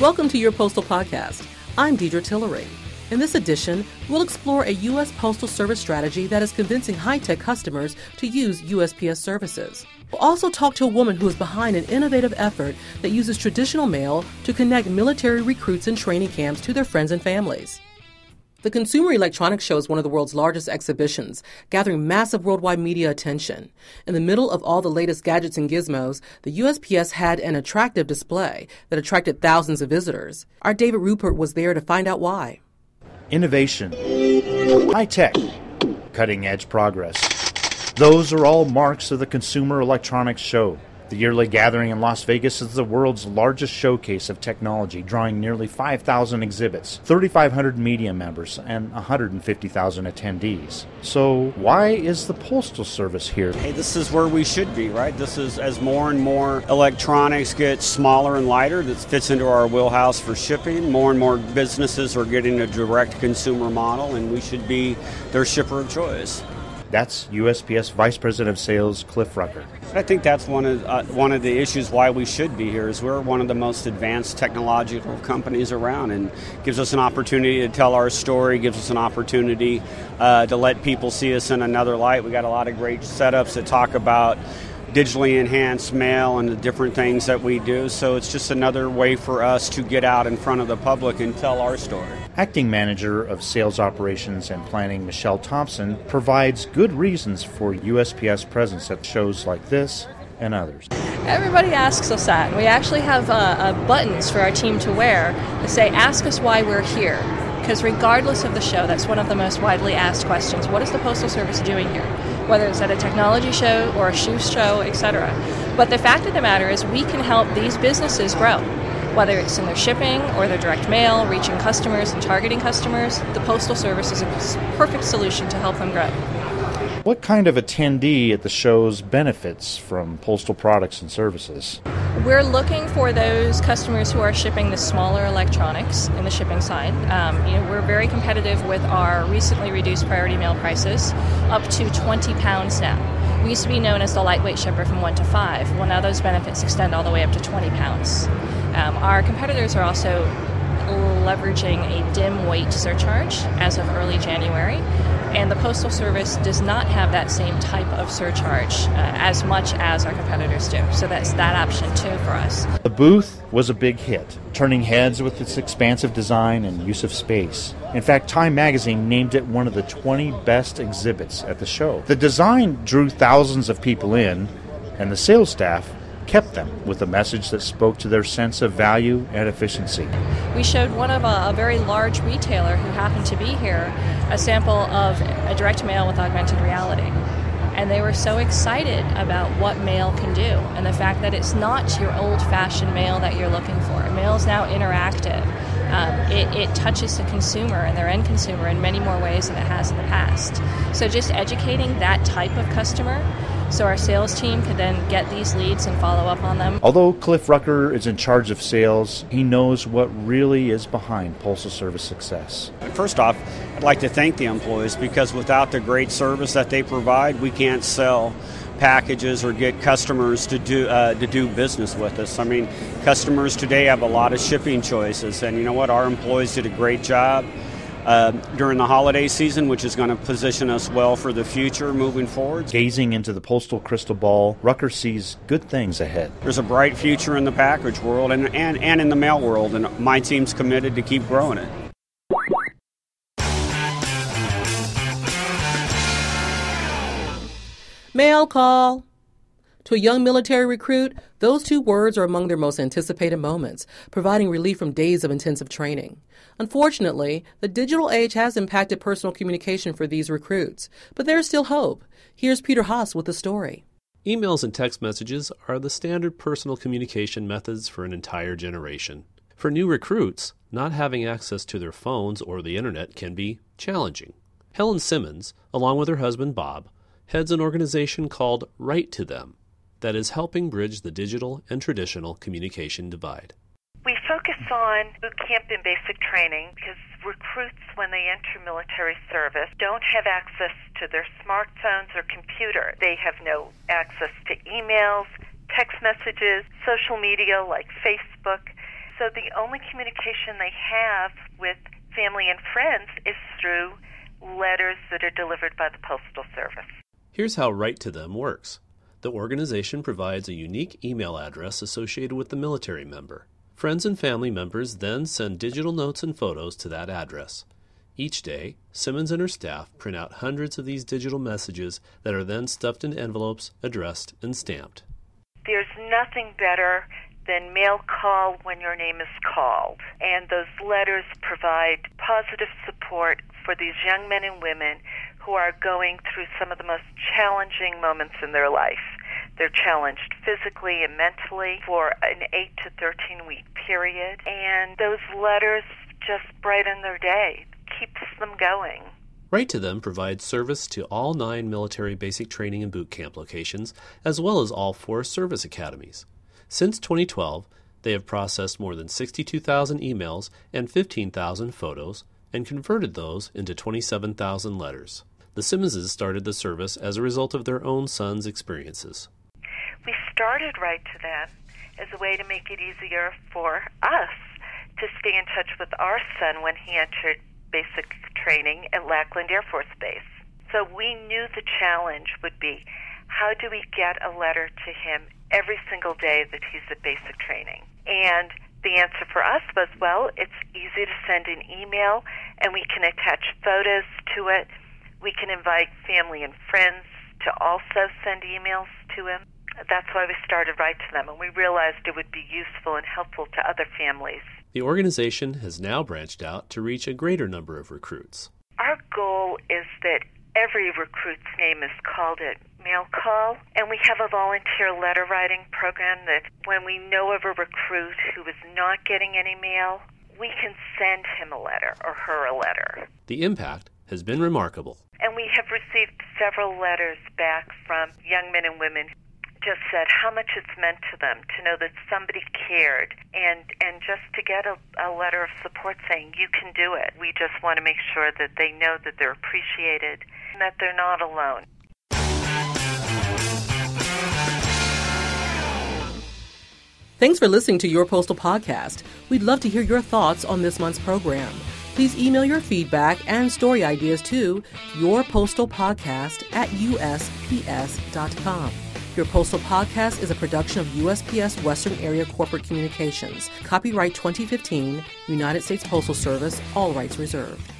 Welcome to your Postal Podcast. I'm Deidre Tillery. In this edition, we'll explore a U.S. Postal Service strategy that is convincing high tech customers to use USPS services. We'll also talk to a woman who is behind an innovative effort that uses traditional mail to connect military recruits in training camps to their friends and families. The Consumer Electronics Show is one of the world's largest exhibitions, gathering massive worldwide media attention. In the middle of all the latest gadgets and gizmos, the USPS had an attractive display that attracted thousands of visitors. Our David Rupert was there to find out why. Innovation, high tech, cutting edge progress. Those are all marks of the Consumer Electronics Show. The yearly gathering in Las Vegas is the world's largest showcase of technology, drawing nearly 5,000 exhibits, 3,500 media members, and 150,000 attendees. So, why is the Postal Service here? Hey, this is where we should be, right? This is as more and more electronics get smaller and lighter, that fits into our wheelhouse for shipping. More and more businesses are getting a direct consumer model, and we should be their shipper of choice. That's USPS Vice President of Sales Cliff Rucker. I think that's one of uh, one of the issues why we should be here is we're one of the most advanced technological companies around, and gives us an opportunity to tell our story, gives us an opportunity uh, to let people see us in another light. We got a lot of great setups that talk about digitally enhanced mail and the different things that we do. So it's just another way for us to get out in front of the public and tell our story. Acting Manager of Sales Operations and Planning Michelle Thompson provides good reasons for USPS presence at shows like this and others. Everybody asks us that. We actually have uh, uh, buttons for our team to wear that say, Ask us why we're here. Because regardless of the show, that's one of the most widely asked questions. What is the Postal Service doing here? Whether it's at a technology show or a shoe show, etc. But the fact of the matter is, we can help these businesses grow whether it's in their shipping or their direct mail, reaching customers and targeting customers, the Postal Service is a perfect solution to help them grow. What kind of attendee at the shows benefits from postal products and services? We're looking for those customers who are shipping the smaller electronics in the shipping side. Um, you know, we're very competitive with our recently reduced priority mail prices, up to 20 pounds now. We used to be known as the lightweight shipper from 1 to 5. Well, now those benefits extend all the way up to 20 pounds. Um, our competitors are also leveraging a dim weight surcharge as of early January, and the Postal Service does not have that same type of surcharge uh, as much as our competitors do. So that's that option too for us. The booth was a big hit, turning heads with its expansive design and use of space. In fact, Time magazine named it one of the 20 best exhibits at the show. The design drew thousands of people in, and the sales staff kept them with a message that spoke to their sense of value and efficiency. We showed one of a, a, very large retailer who happened to be here a sample of a direct mail with augmented reality. And they were so excited about what mail can do and the fact that it's not your old fashioned mail that you're looking for. Mail is now interactive. Um, it, it, touches the consumer and their end consumer in many more ways than it has in the past. So, just educating that type of customer so our sales team could then get these leads and follow up on them. Although Cliff Rucker is in charge of sales, he knows what really is behind Postal Service success. First off, I'd like to thank the employees because without the great service that they provide, we can't sell packages or get customers to do uh, to do business with us. I mean, customers today have a lot of shipping choices, and you know what? Our employees did a great job uh, during the holiday season, which is going to position us well for the future moving forward. Gazing into the postal crystal ball, Rucker sees good things ahead. There's a bright future in the package world and, and, and in the mail world, and my team's committed to keep growing it. Mail call. To a young military recruit, those two words are among their most anticipated moments, providing relief from days of intensive training. Unfortunately, the digital age has impacted personal communication for these recruits, but there is still hope. Here's Peter Haas with the story. Emails and text messages are the standard personal communication methods for an entire generation. For new recruits, not having access to their phones or the internet can be challenging. Helen Simmons, along with her husband Bob, heads an organization called Write to Them that is helping bridge the digital and traditional communication divide. We focus on boot camp and basic training because recruits, when they enter military service, don't have access to their smartphones or computer. They have no access to emails, text messages, social media like Facebook. So the only communication they have with family and friends is through letters that are delivered by the Postal Service. Here's how Write to Them works the organization provides a unique email address associated with the military member. Friends and family members then send digital notes and photos to that address. Each day, Simmons and her staff print out hundreds of these digital messages that are then stuffed into envelopes, addressed, and stamped. There's nothing better than mail call when your name is called. And those letters provide positive support for these young men and women who are going through some of the most challenging moments in their life. They're challenged physically and mentally for an 8 to 13 week period, and those letters just brighten their day, keeps them going. Write to Them provides service to all nine military basic training and boot camp locations, as well as all four service academies. Since 2012, they have processed more than 62,000 emails and 15,000 photos and converted those into 27,000 letters. The Simmonses started the service as a result of their own son's experiences. We started Write to Them as a way to make it easier for us to stay in touch with our son when he entered basic training at Lackland Air Force Base. So we knew the challenge would be how do we get a letter to him every single day that he's at basic training? And the answer for us was well, it's easy to send an email and we can attach photos to it. We can invite family and friends to also send emails to him. That's why we started Write to Them, and we realized it would be useful and helpful to other families. The organization has now branched out to reach a greater number of recruits. Our goal is that every recruit's name is called at mail call, and we have a volunteer letter writing program that when we know of a recruit who is not getting any mail, we can send him a letter or her a letter. The impact has been remarkable. And we have received several letters back from young men and women just said how much it's meant to them to know that somebody cared and and just to get a, a letter of support saying you can do it. We just want to make sure that they know that they're appreciated and that they're not alone. Thanks for listening to Your Postal Podcast. We'd love to hear your thoughts on this month's program. Please email your feedback and story ideas to yourpostalpodcast at usps.com. Your Postal Podcast is a production of USPS Western Area Corporate Communications. Copyright 2015, United States Postal Service, all rights reserved.